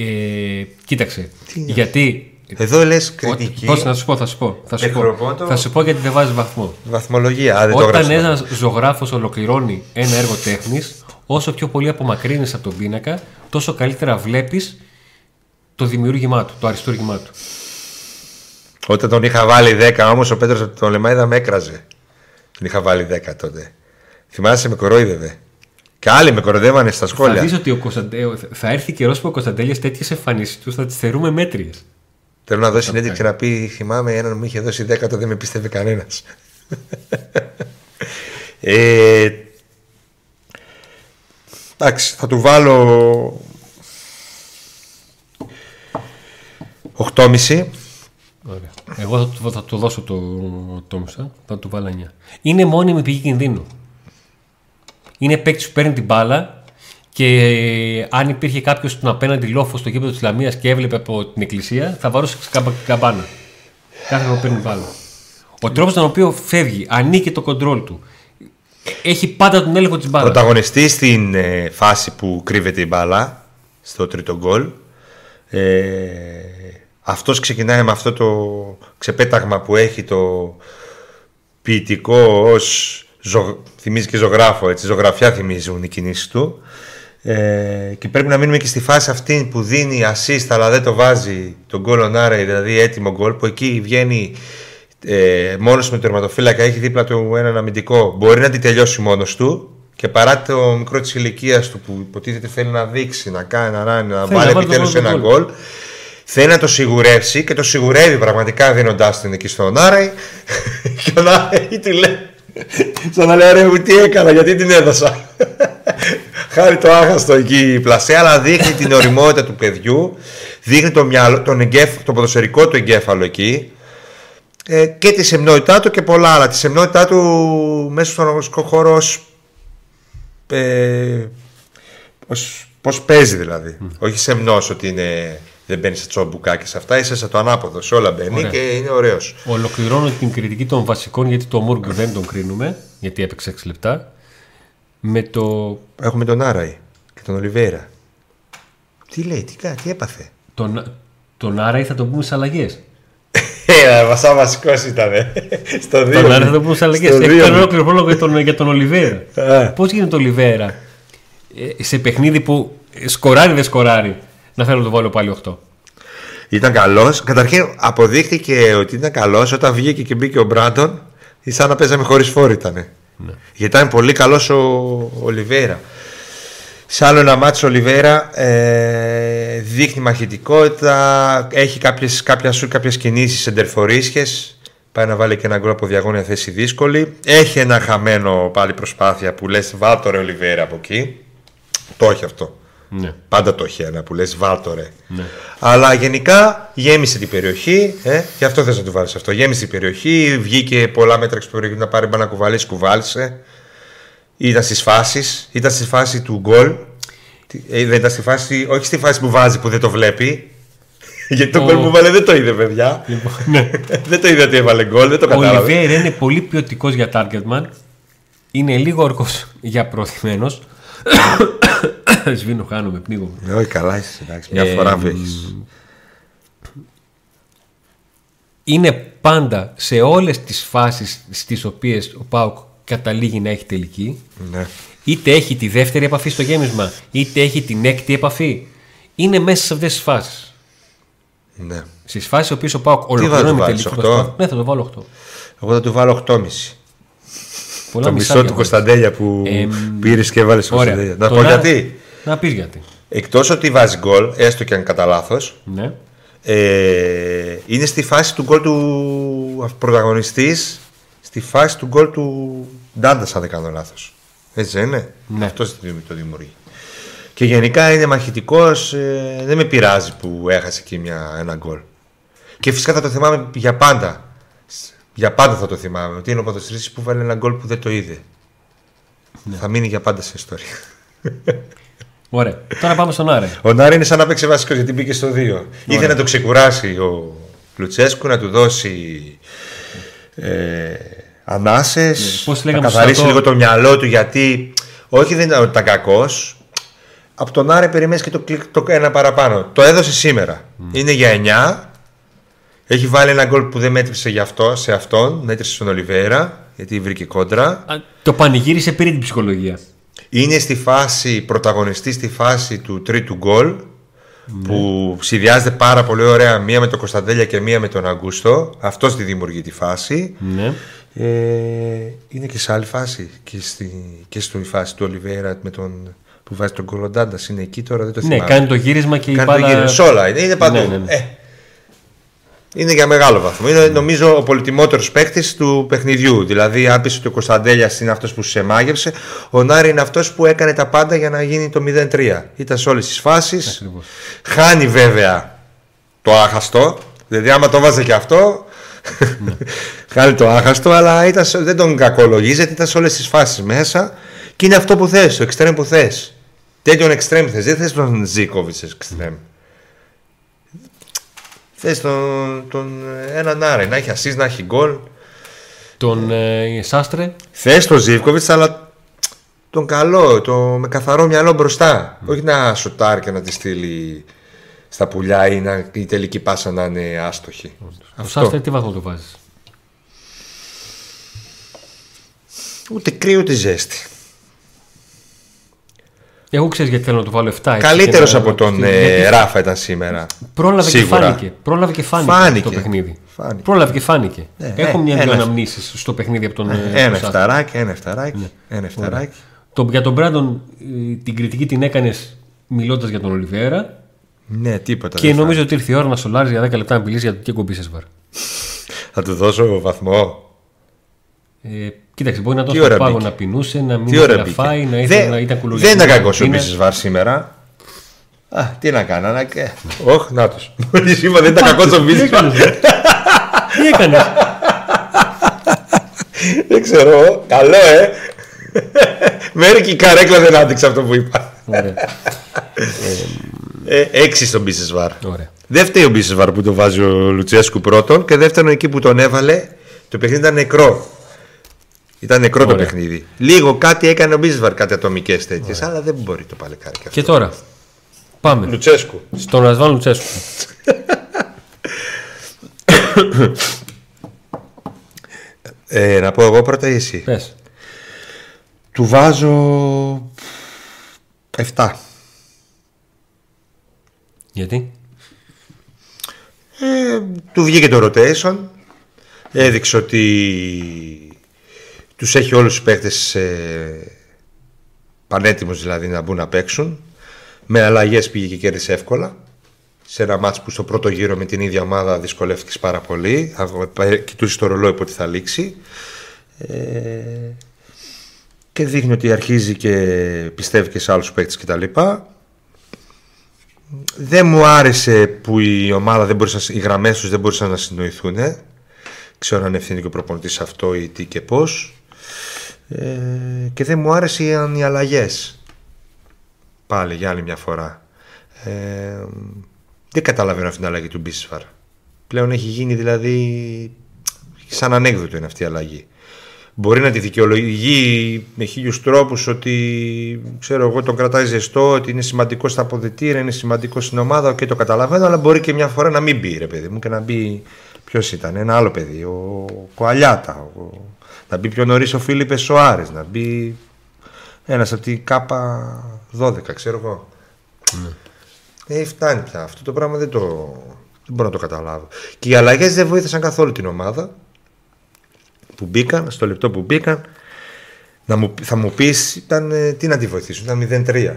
Ε, κοίταξε. Τι είναι γιατί. Εδώ λες κριτική. Πώς να σου πω, θα σου πω. Θα σου πω, Νεκροπότο. θα σου πω γιατί δεν βάζεις βαθμό. Βαθμολογία. Α, δεν το Όταν έγραψα. ένας ζωγράφος ολοκληρώνει ένα έργο τέχνης, όσο πιο πολύ απομακρύνει από τον πίνακα, τόσο καλύτερα βλέπεις το δημιούργημά του, το αριστούργημά του. Όταν τον είχα βάλει 10 όμως, ο Πέτρος από τον Λεμάιδα με έκραζε. Τον είχα βάλει 10 τότε. Θυμάσαι, με κορόιδευε. Και άλλοι με κοροϊδεύανε στα Θα σχόλια. δεις ότι ο Κωνσταντέ... θα έρθει καιρός που ο Κωνσταντέλια τέτοιες εμφανίσεις του θα τις θεωρούμε μέτριες. Θέλω να δώσει συνέντευξη να πει: Θυμάμαι έναν μου είχε δώσει 10, τότε δεν με πίστευε κανένας. ε, εντάξει, θα του βάλω 8,5. Ωραία. Εγώ θα, του- θα του δώσω το, το μισό, θα του βάλω 9. Είναι μόνιμη πηγή κινδύνου. Είναι παίκτης που παίρνει την μπάλα και ε, αν υπήρχε κάποιος στον απέναντι λόφο στο γήπεδο της Λαμίας και έβλεπε από την εκκλησία, θα βαρούσε καμπα- καμπάνα. Κάθε φορά που παίρνει μπάλα. Ο τρόπος τον οποίο φεύγει, ανήκει το κοντρόλ του, έχει πάντα τον έλεγχο της μπάλας. Πρωταγωνιστή στην ε, φάση που κρύβεται η μπάλα, στο τρίτο γκολ. Ε, αυτός ξεκινάει με αυτό το ξεπέταγμα που έχει το ποιητικό ως ζω... θυμίζει και ζωγράφο, έτσι, ζωγραφιά θυμίζουν οι κινήσεις του. Ε, και πρέπει να μείνουμε και στη φάση αυτή που δίνει assist αλλά δεν το βάζει τον γκολ on Άρεϊ, δηλαδή έτοιμο γκολ που εκεί βγαίνει ε, μόνος με το τερματοφύλακα έχει δίπλα του έναν αμυντικό μπορεί να την τελειώσει μόνος του και παρά το μικρό της ηλικίας του που υποτίθεται θέλει να δείξει, να κάνει, να, να, να Θέλει βάλει να βάλει επιτέλους το ένα γκολ. γκολ θέλει να το σιγουρεύσει και το σιγουρεύει πραγματικά δίνοντάς την εκεί στον Άρεϊ και ο Άρεϊ του λέει; Σαν να λέει ρε μου τι έκανα γιατί την έδωσα Χάρη το άχαστο εκεί η πλασία, αλλά δείχνει την οριμότητα του παιδιού, δείχνει το, μυαλό, τον εγκέφ, το ποδοσφαιρικό του εγκέφαλο εκεί ε, και τη σεμνότητά του και πολλά άλλα. Τη σεμνότητά του μέσα στον αγωνιστικό χώρο ως, ε, ως, πώς παίζει δηλαδή. Όχι σεμνός ότι είναι, δεν μπαίνει σε τσόμπουκα και σε αυτά, είσαι σε το ανάποδο, σε όλα μπαίνει Ωραία. και είναι ωραίος. Ολοκληρώνω την κριτική των βασικών γιατί το Μούργκ δεν τον κρίνουμε, γιατί έπαιξε 6 λεπτά. Με το. Έχουμε τον Άραη και τον Ολιβέρα. Τι λέει, τι, κα- τι έπαθε; Τον, τον Άρα θα τον πούμε στι αλλαγές. Ε, βασά βασικός ήταν. Στο δύο. Τον Άρα θα τον πούμε στι αλλαγές. Στο Έχει δύο. τον ολόκληρο πρόλογο για τον, για τον Ολιβέρα. Α. Πώς γίνεται ο Ολιβέρα; Ε, σε παιχνίδι που σκοράρει δεν σκοράρει να θέλω να το βάλω πάλι 8. Ήταν καλός. Καταρχήν αποδείχθηκε ότι ήταν καλός όταν βγήκε και μπήκε ο Μπράντον. Σαν να παίζαμε χωρίς φόρ ήταν. Ναι. Γιατί ήταν πολύ καλός ο Ολιβέρα. Σε άλλο ένα μάτσο ο Ολιβέρα ε, δείχνει μαχητικότητα, έχει κάποιες, κάποια σου, κάποιες κινήσεις εντερφορίσχες, πάει να βάλει και ένα γκολ από διαγώνια θέση δύσκολη. Έχει ένα χαμένο πάλι προσπάθεια που λες βάλτο ρε Ολιβέρα από εκεί. Το έχει αυτό. Ναι. Πάντα το έχει ένα που λες βάλτο ρε. Ναι. Αλλά γενικά γέμισε την περιοχή. Ε, γι' αυτό θες να του βάλεις αυτό. Γέμισε την περιοχή. Βγήκε πολλά μέτρα έξω από την περιοχή να πάρει μπάλα να κουβαλήσει, κουβάλισε. Ήταν στις φάσεις. Ήταν στη φάση του γκολ. Τι- Ε, δεν ήταν στη φάση, όχι στη φάση που βάζει που δεν το βλέπει. Γιατί το Ο- γκολ που βάλε δεν το είδε, παιδιά. Λοιπόν, ναι. δεν το είδε ότι έβαλε γκολ, δεν το Ο κατάλαβε. Ολιβέρα είναι πολύ ποιοτικός για targetman. Είναι λίγο όρκος για προωθημένος. Σβήνω, χάνομαι, πνίγομαι. Ε, Όχι, καλά είσαι. Εντάξει, μια Ε, φορά μ, βγαίνει. είναι πάντα σε όλες τις φάσεις στις οποίες ο Πάουκ καταλήγει να έχει τελική Ναι. είτε έχει τη δεύτερη επαφή στο γέμισμα είτε έχει την έκτη επαφή είναι μέσα σε αυτές τις φάσεις ναι. στις φάσεις οποίες ο Πάουκ θα τους ολοκληρώνει με βάλεις, τελική οκτώ; προσπάθεια ναι θα το βάλω 8 Εγώ θα του βάλω 8,5. Πολλά Το μισά μισό του διαβάζω. Κωνσταντέλια που Εμ, πήρες και έβαλες στο Ωραία. Κωνσταντέλια. Να Το πω γιατί. Να πεις γιατί Εκτός ότι βάζει γκολ, έστω και αν κατά λάθος, ναι. ε, είναι στη φάση του γκολ του πρωταγωνιστής, στη φάση του γκολ του Ντάντα, αν δεν κάνω λάθος. Έτσι δεν είναι; Ναι. Αυτό το δημιουργεί. Και γενικά είναι μαχητικός, δεν με πειράζει που έχασε εκεί μια, ένα γκολ. Και φυσικά θα το θυμάμαι για πάντα. Για πάντα θα το θυμάμαι. Ότι είναι ο ποδοσφαιριστής που βάλει ένα γκολ που δεν το είδε. Θα μείνει για πάντα σε ιστορία. Ωραία. Τώρα πάμε στον Άρε. Ο Νάρη είναι σαν να παίξει βασικό γιατί μπήκε στο 2. Ήθελε να το ξεκουράσει ο Λουτσέσκου, να του δώσει ε, ανάσες. Ναι, πώς να λέγαμε καθαρίσει στο λίγο το μυαλό του γιατί. Όχι, δεν ήταν ότι ήταν κακός. Από τον Άρε περιμένεις και το, κλικ- το ένα παραπάνω. Το έδωσε σήμερα. Είναι για 9. Έχει βάλει ένα γκολ που δεν μέτρησε για αυτό, σε αυτόν. Μέτρησε στον Ολιβέρα γιατί βρήκε κόντρα. Α, Το πανηγύρισε πήρε την ψυχολογία. Είναι στη φάση, πρωταγωνιστή στη φάση του τρίτου γκολ που συνδυάζεται πάρα πολύ ωραία μία με τον Κωνσταντέλια και μία με τον Αγκούστο. Αυτός τη δημιουργεί τη φάση. Ναι. Ε, είναι και σε άλλη φάση και στη, και στη φάση του Ολιβέρα με τον, που βάζει τον Κολοντάντας. Είναι εκεί τώρα, δεν το Ναι, θυμάμαι. κάνει το γύρισμα και η Κάνει το μπάλα. γύρισμα. Σε όλα είναι, είναι παντού. Ναι, ναι, ναι. Ε, είναι για μεγάλο βαθμό. Είναι νομίζω ο πολυτιμότερος παίκτης του παιχνιδιού. Δηλαδή, αν πει ότι ο Κωνσταντέλια είναι αυτός που σε μάγεψε, ο Νάρη είναι αυτός που έκανε τα πάντα για να γίνει το 0-3. Ήταν σε όλες τις φάσεις. Ακριβώς. Χάνει βέβαια το άχαστο. Δηλαδή, άμα το βάζε και αυτό. Ναι. Χάνει το άχαστο, αλλά ήταν, σε- δεν τον κακολογίζεται, ήταν σε όλες τις φάσεις μέσα. Και είναι αυτό που θες, το εξτρέμ που θες. Τέτοιον εξτρέμ θες. Δεν θες τον Ζήκοβιτς εξτρέμ. Θες τον, τον έναν Άρε να έχει ασύ, να έχει γκολ. Τον ε, Σάστρε. Θες τον Ζήβκοβιτ, αλλά τον καλό, το, με καθαρό μυαλό μπροστά. Όχι να σοτάρει και να τη στείλει στα πουλιά ή να, η τελική πάσα να είναι άστοχη. Ο Σάστρε τι βαθμό το βάζεις; Ούτε κρύο ούτε ζέστη. Εγώ ξέρω γιατί θέλω να το βάλω 7. έτσι, Καλύτερος και να- από τον γιατί ε, Ράφα ήταν σήμερα. Πρόλαβε Σίγουρα. και φάνηκε. Πρόλαβε και φάνηκε, Φάνηκε. το παιχνίδι. Φάνηκε. Πρόλαβε και φάνηκε. Ναι, Έχω ε, μια-δυο ένα- αναμνήσεις στο παιχνίδι από τον. ε, Ένα τον Σάστρε. εφταράκι, ένα εφταράκι. Ένα εφταράκι. Το, για τον Μπράντον ε, την κριτική την έκανες μιλώντας για τον Ολιβέρα; Ναι, τίποτα. Και δεν νομίζω ότι ήρθε η ώρα να σολάρει για 10 λεπτά να μιλήσει για το Κέκο Μπίσεσβαρ. Θα του δώσω βαθμό. Ε, κοίταξε, μπορεί να τον Τι ώρα πάγο μπήκε. να πεινούσε, να μην Τι ώρα ήθελε να μπήκε. φάει, να ήθελε δεν, να ήταν δεν κουλουριακό. ήταν κακός ο Είναι- Μπίσης Βάρ σήμερα. Α, τι να κάνω, να και. Όχι, να τους. Μόλις είπα δεν ήταν κακός ο Μπίσης Βάρ. Τι έκανες; Δεν ξέρω, καλό ε. Μέρη και η καρέκλα δεν άντεξε αυτό που είπα. Ωραία. Ε, έξι στον Μπίσης Βάρ. Ωραία. Δεν φταίει ο Μπίσης Βάρ που το βάζει ο Λουτσέσκου πρώτον και δεύτερον εκεί που τον έβαλε το παιχνίδι ήταν νεκρό. Ήταν νεκρό το Ωραία. παιχνίδι. Λίγο κάτι έκανε ο Μπίσβαρ, κάτι ατομικές τέτοιες, αλλά δεν μπορεί το παλικάρι και αυτό. Και τώρα. Πάμε. Λουτσέσκου. Στον Ρασβάν Λουτσέσκου. Ε, να πω εγώ πρώτα ή εσύ; Πες. Του βάζω 7. Γιατί; Ε, του βγήκε το rotation. Έδειξε ότι τους έχει όλους τους παίκτες ε, πανέτοιμους δηλαδή να μπουν να παίξουν. Με αλλαγές πήγε και κέρδισε εύκολα. Σε ένα μάτς που στο πρώτο γύρο με την ίδια ομάδα δυσκολεύτηκες πάρα πολύ. Α- Κοιτούσε το ρολόι πότε θα λήξει. Ε, και δείχνει ότι αρχίζει και πιστεύει και σε άλλους παίκτες κτλ. Δεν μου άρεσε που η ομάδα δεν μπορούσε, οι γραμμές τους δεν μπορούσαν να συνοηθούν. Ξέρω αν ευθύνει και ο προπονητής αυτό ή τι και πώς. Ε, και δεν μου άρεσαν οι αλλαγές. Πάλι για άλλη μια φορά. Ε, δεν καταλαβαίνω αυτή την αλλαγή του Μπίσφαρ. Πλέον έχει γίνει δηλαδή σαν ανέκδοτο είναι αυτή η αλλαγή. Μπορεί να τη δικαιολογεί με χίλιους τρόπους ότι ξέρω εγώ τον κρατάει ζεστό, ότι είναι σημαντικός στα αποδετήρια, είναι σημαντικός στην ομάδα και το καταλαβαίνω, αλλά μπορεί και μια φορά να μην μπει ρε παιδί μου και να μπει. Ποιος ήταν, ένα άλλο παιδί, ο Κοαλιάτα. Ο... Να μπει πιο νωρίς ο Φίλιππες Σοάρες, να μπει ένας από την ΚΑΠΑ 12, ξέρω εγώ. Ε, φτάνει πια. Αυτό το πράγμα δεν το. Δεν μπορώ να το καταλάβω. Και οι αλλαγές δεν βοήθησαν καθόλου την ομάδα που μπήκαν, στο λεπτό που μπήκαν. Να μου, θα μου πεις, ήταν, ε, τι να τη βοηθήσουν, ήταν 0-3.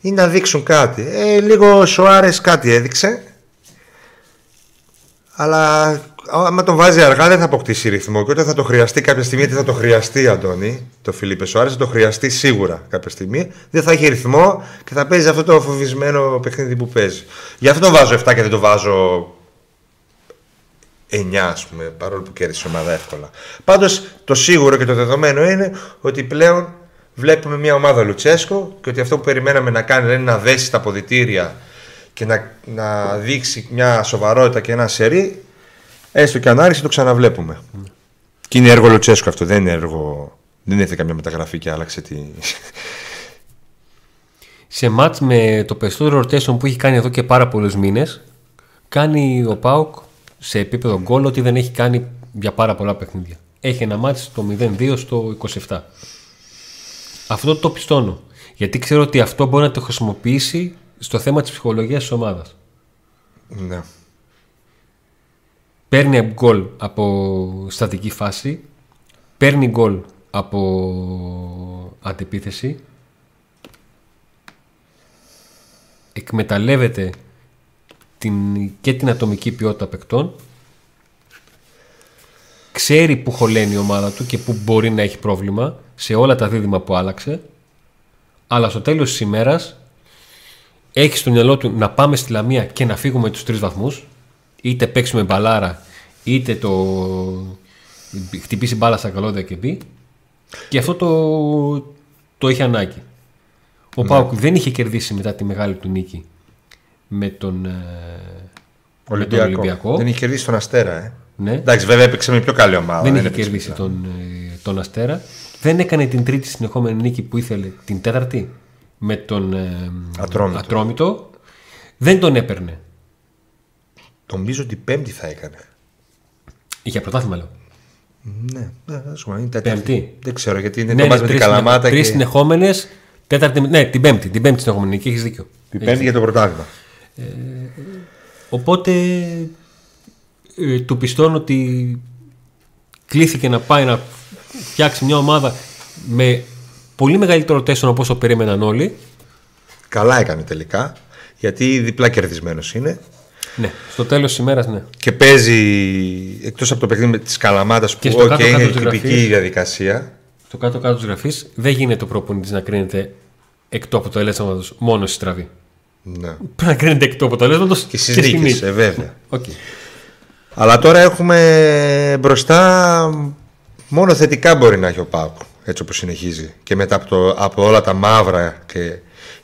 Ή να δείξουν κάτι. Ε, λίγο ο Σοάρες κάτι έδειξε. Αλλά άμα τον βάζει αργά δεν θα αποκτήσει ρυθμό. Και όταν θα το χρειαστεί κάποια στιγμή, γιατί θα το χρειαστεί, Αντώνη, το Φιλίππε Σοάρε, θα το χρειαστεί σίγουρα κάποια στιγμή. Δεν θα έχει ρυθμό και θα παίζει αυτό το φοβισμένο παιχνίδι που παίζει. Γι' αυτό τον βάζω 7 και δεν το βάζω 9 ας πούμε, παρόλο που κέρδισε η ομάδα εύκολα. Πάντως το σίγουρο και το δεδομένο είναι ότι πλέον βλέπουμε μια ομάδα Λουτσέσκο και ότι αυτό που περιμέναμε να κάνει είναι να δέσει τα ποδητήρια και να, να δείξει μια σοβαρότητα και ένα σερί, έστω και αν άρχισε το ξαναβλέπουμε. Και είναι έργο Λουτσέσκο αυτό, δεν είναι έργο. Δεν ήρθε καμιά μεταγραφή και άλλαξε τη. Σε μάτς με το περισσότερο rotation που έχει κάνει εδώ και πάρα πολλούς μήνες κάνει ο Πάουκ σε επίπεδο γκολ ότι δεν έχει κάνει για πάρα πολλά παιχνίδια. Έχει ένα μάτς το 0-2 στο 27. Αυτό το πιστώνω. Γιατί ξέρω ότι αυτό μπορεί να το χρησιμοποιήσει στο θέμα της ψυχολογίας της ομάδας. ναι. Παίρνει γκολ από στατική φάση, παίρνει γκολ από αντεπίθεση, εκμεταλλεύεται την, και την ατομική ποιότητα παικτών, ξέρει που χωλαίνει η ομάδα του και που μπορεί να έχει πρόβλημα σε όλα τα δίδυμα που άλλαξε, αλλά στο τέλος της ημέρας έχει στο μυαλό του να πάμε στη Λαμία και να φύγουμε τους τρεις βαθμούς, είτε παίξουμε μπαλάρα, είτε το χτυπήσει μπάλα στα καλώδια και μπει. Και αυτό το, το έχει ανάγκη. Ο Ναι. Πάουκ δεν είχε κερδίσει μετά τη μεγάλη του νίκη με τον, ε, με τον Ολυμπιακό. Δεν είχε κερδίσει τον Αστέρα, ε. Ναι. Εντάξει, βέβαια έπαιξε με πιο καλή ομάδα. δεν είχε έπαιξε κερδίσει με- τον, ε, τον Αστέρα. Δεν έκανε την τρίτη συνεχόμενη νίκη που ήθελε, την τέταρτη, με τον ε, Ατρόμητο. Ατρόμητο. Δεν τον έπαιρνε. Νομίζω ότι πέμπτη θα έκανε. Είχε πρωτάθλημα λέω. Ναι, ναι, ας πούμε, είναι τέταρτη. Πέμπτη. Δεν ξέρω γιατί είναι Ναι, το ναι, μπας με την τρεις Καλαμάτα συνεχ- τρεις και συνεχόμενες, τέταρτη, ναι, την πέμπτη, την πέμπτη συνεχόμενη νίκη, έχεις δίκιο. την πέμπτη για το πρωτάθλημα. Οπότε ε, του πιστώνω ότι κλήθηκε να πάει να φτιάξει μια ομάδα με πολύ μεγαλύτερο τέσσερα από όσο περίμεναν όλοι. Καλά έκανε τελικά. Γιατί διπλά κερδισμένος είναι. Ναι, στο τέλος της ημέρας ναι. Και παίζει εκτός από το παιχνίδι τη Καλαμάτας Και που στο okay, κάτω-κάτω είναι της τυπική γραφής. διαδικασία. Στο κάτω-κάτω της γραφής δεν γίνεται ο προπονητής να κρίνεται εκ του αποτελέσματος μόνο στη στραβή. Ναι. Πρέπει να κρίνεται εκ του αποτελέσματος Και στις στη νίκες, νίκη. ε, βέβαια. Οκ. Αλλά τώρα έχουμε μπροστά μόνο θετικά μπορεί να έχει ο ΠΑΟΚ έτσι όπως συνεχίζει και μετά από, το, από όλα τα μαύρα και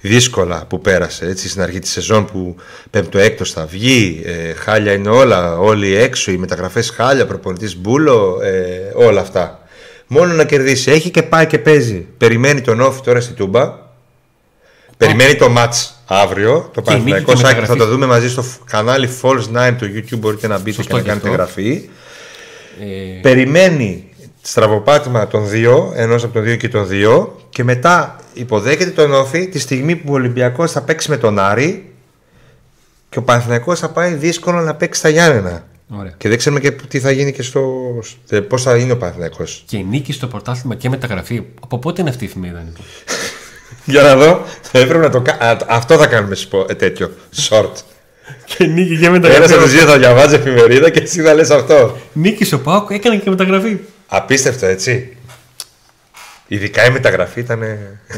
δύσκολα που πέρασε έτσι στην αρχή της σεζόν που πέμπτο έκτος θα βγει ε, χάλια είναι όλα, όλοι έξω οι μεταγραφές χάλια, προπονητής μπούλο ε, όλα αυτά μόνο να κερδίσει έχει και πάει και παίζει περιμένει τον Όφη τώρα στη Τούμπα Περιμένει το match αύριο, το Και η νίκη Παναθηναϊκός και Σάκη θα μεταγραφή. το δούμε μαζί στο φ- κανάλι Falls 9 του YouTube. Μπορείτε να μπείτε Σωστό και να και κάνετε αυτό. εγγραφή. Ε, Περιμένει στραβοπάτημα των δύο, ενός από τον δύο και τον δύο, και μετά υποδέχεται τον Όφη τη στιγμή που ο Ολυμπιακός θα παίξει με τον Άρη και ο Παναθηναϊκός θα πάει δύσκολο να παίξει στα Γιάννενα. ωραία. Και δεν ξέρουμε και τι θα γίνει και στο. Πώς θα είναι ο Παναθηναϊκός. Και νίκη στο πρωτάθλημα και μεταγραφή. Από πότε είναι αυτή η εφημερίδα. Νίκο; Για να δω, θα έπρεπε να το κα- α, Αυτό θα κάνουμε σπο- ε, τέτοιο. Short. και νίκη και Ένας από τους δύο θα διαβάζει εφημερίδα και εσύ θα λες αυτό. Νίκη ο Πάουκ έκανε και μεταγραφή. Απίστευτο, έτσι. Ειδικά η μεταγραφή ήταν.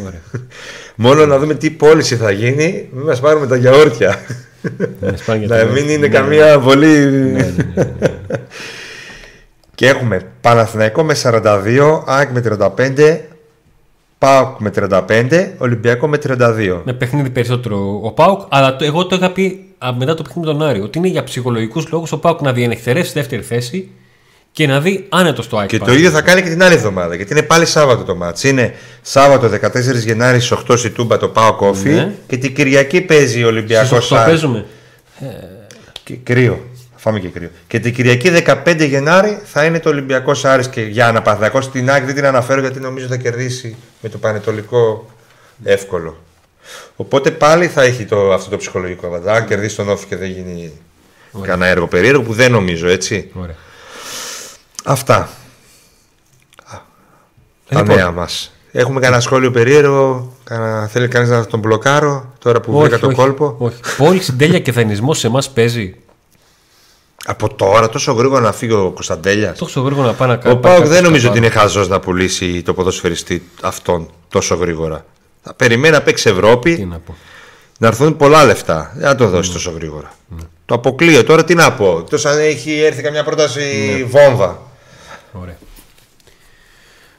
Ωραία. Μόνο να δούμε τι πώληση θα γίνει, μην μας πάρουμε τα γιαούρτια. Να μας πάνε για να το- μην είναι Ναι, καμία πολύ. Και έχουμε Παναθηναϊκό με 42, ΑΕΚ με 35, ΠΑΟΚ με 35, Ολυμπιακό με 32. Με παιχνίδι περισσότερο ο Πάουκ, αλλά το, εγώ το είχα πει α, μετά το παιχνίδι με τον Άρη. Ότι είναι για ψυχολογικούς λόγους ο Πάουκ να διενεχτερέσει στη δεύτερη θέση και να δει άνετο το ΑΕΚ. Και το πάλι. ίδιο θα κάνει και την άλλη εβδομάδα. Γιατί είναι πάλι Σάββατο το μάτς. Είναι Σάββατο 14 Γενάρης στι 8 η Τούμπα το Πάο Κόφι. Ναι. Και την Κυριακή παίζει ο Ολυμπιακός Στις 8 παίζουμε. Κρύο. Θα Φάμε και κρύο. Και την Κυριακή 15 Γενάρη θα είναι το Ολυμπιακός Άρης και για Παναθηναϊκό στην ΑΕΚ δεν την αναφέρω γιατί νομίζω θα κερδίσει με το Πανετολικό εύκολο. Οπότε πάλι θα έχει το, αυτό το ψυχολογικό βατά. Αν κερδίσει τον Όφη και δεν γίνει κανένα έργο περίεργο που δεν νομίζω έτσι. Ωραία. Αυτά. Τα Λοιπόν. νέα μας. Έχουμε κανένα σχόλιο περίεργο. Κανένα... Θέλει κανείς να τον μπλοκάρω τώρα που βρήκα το κόλπο. Όχι. Πώληση τέλεια και δανεισμός σε εμάς παίζει. Από τώρα τόσο γρήγορα να φύγει ο Κωνσταντέλιας. Τόσο γρήγορα να πάει να κάνει. Ο Πάοκ δεν νομίζω ότι είναι χαζός να πουλήσει το ποδοσφαιριστή αυτόν τόσο γρήγορα. Θα περιμένει να παίξει Τι Ευρώπη, να πω. να έρθουν πολλά λεφτά. Δεν θα το δώσει τόσο γρήγορα. Το αποκλείω. Τώρα τι να πω. Εκτό αν έχει έρθει καμιά πρόταση βόμβα. Ωραία.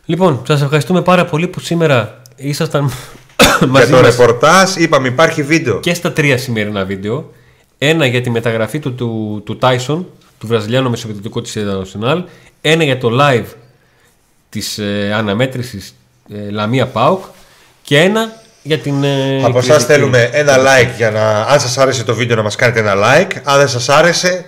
Λοιπόν, σας ευχαριστούμε πάρα πολύ που σήμερα ήσασταν Για μαζί το μας ρεπορτάζ είπαμε υπάρχει βίντεο. και στα τρία σημερινά βίντεο. Ένα για τη μεταγραφή του, του, του Tyson, του Βραζιλιάνου μεσοεπιθετικού της Internacional. Ένα για το live της ε, αναμέτρησης ε, Λαμία ΠΑΟΚ. Και ένα για την. Ε, Από εσάς κριτική. θέλουμε ένα like για να. Αν σας άρεσε το βίντεο, να μας κάνετε ένα like. Αν δεν σας άρεσε,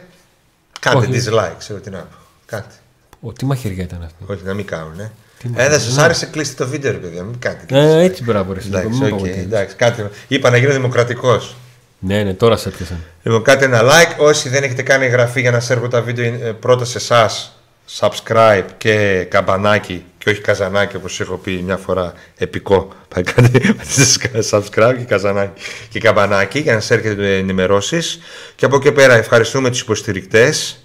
κάντε Όχι. dislike. Ξέρω τι να πω. Κάντε. Ο, τι μαχαιριά ήταν αυτή. Όχι, να μην κάνουν. Ε. Τι Ε, δεν σας άρεσε, κλείστε το βίντεο, ρε παιδιά. Μην κάνετε. Ε, έτσι μπράβο, ρε. Εντάξει, Σιλίκο, μην οκ, πω τίποτα. εντάξει, κάντε. Είπα να γίνω δημοκρατικός. Ναι, ναι, τώρα σε έπιασαν. Λοιπόν, κάντε ένα like. Όσοι δεν έχετε κάνει εγγραφή για να σε έρχονται τα βίντεο ε, πρώτα σε εσάς, subscribe και καμπανάκι και όχι καζανάκι όπως έχω πει μια φορά επικό. Πάει κάντε subscribe και καζανάκι και καμπανάκι για να σας έρχεται ενημερώσεις. Και από εκεί πέρα ευχαριστούμε τους υποστηρικτές.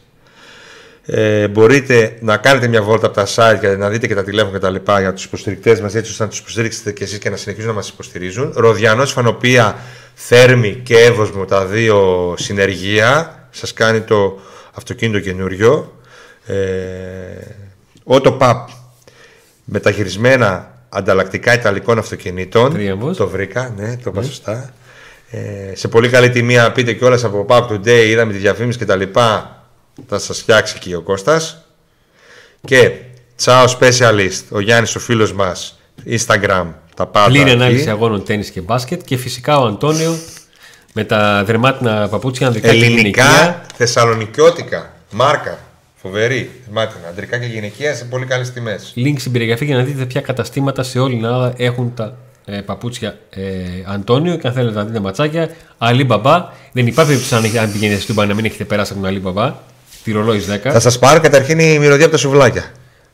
Ε, μπορείτε να κάνετε μια βόλτα από τα site και να δείτε και τα τηλέφωνα και τα λοιπά για τους υποστηρικτές μας έτσι ώστε να τους υποστηρίξετε και εσείς και να συνεχίζουν να μας υποστηρίζουν. Ροδιανός Φανοπία, Θέρμη και Εύωσμο τα δύο συνεργεία. Σας κάνει το αυτοκίνητο καινούριο. Ε, Auto Pub μεταχειρισμένα ανταλλακτικά ιταλικών αυτοκινήτων. Τρίαμβος. Το βρήκα, ναι, το είπα σωστά. Ε, σε πολύ καλή τιμή, αν πείτε κιόλας από Pub Today, είδαμε τη διαφήμιση και τα λοιπά, θα σας φτιάξει και ο Κώστας. Και Ciao Specialist, ο Γιάννης ο φίλος μας, Instagram, τα πάντα. Πλήρη εκεί. ανάλυση αγώνων τέννη και μπάσκετ. Και φυσικά ο Αντώνιο με τα δερμάτινα παπούτσια ανδρικά και γυναικεία. Ελληνικά, θεσσαλονικιώτικα, μάρκα, φοβερή, δερμάτινα, ανδρικά και γυναικεία σε πολύ καλές τιμές. Link στην περιγραφή για να δείτε ποια καταστήματα σε όλη την Ελλάδα έχουν τα ε, παπούτσια ε, Αντώνιο. Και αν θέλετε να δείτε ματσάκια, Αλή Μπαμπά. Δεν υπάρχει περίπτωση αν, έχετε- αν πηγαίνετε στην Τούμπα να μην έχετε περάσει από τον Αλή Μπαμπά. Τη ρολόι 10. Θα σας πάρω καταρχήν η μυρωδιά από τα σουβλάκια.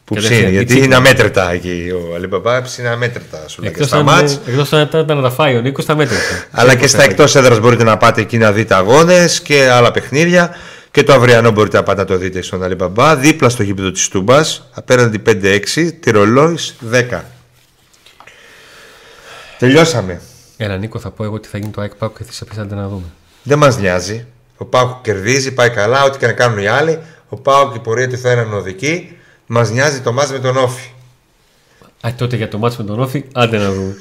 Που Καταρχήν, ψήνει, η γιατί τσίπρα. είναι αμέτρητα εκεί ο Αλιμπαμπά, ψήνει αμέτρητα σουβλάκια. Εκτός Στα αν, μάτς, εκτός αν ήταν να τα φάει ο Νίκος, τα μέτρησε. αλλά και στα εκτός έδρας μπορείτε να πάτε εκεί να δείτε αγώνες και άλλα παιχνίδια. Και το αυριανό μπορείτε να πάτε να το δείτε στον Αλιμπαμπά, δίπλα στο γήπεδο της Τούμπας, απέναντι 5-6, τη ρολόης 10. Τελειώσαμε. Έλα, Νίκο, θα πω εγώ ότι θα γίνει το ΑΕΚ Πάουκ και θα πει να δούμε. Δεν μας νοιάζει. Ο Πάουκ κερδίζει, πάει καλά, ό,τι και να κάνουν οι άλλοι. Ο Πάουκ η πορεία του θα είναι ανωδική. Μας νοιάζει το μάτς με τον Όφη. Α, τότε για το μάτσο με τον Όφη, άντε να δούμε.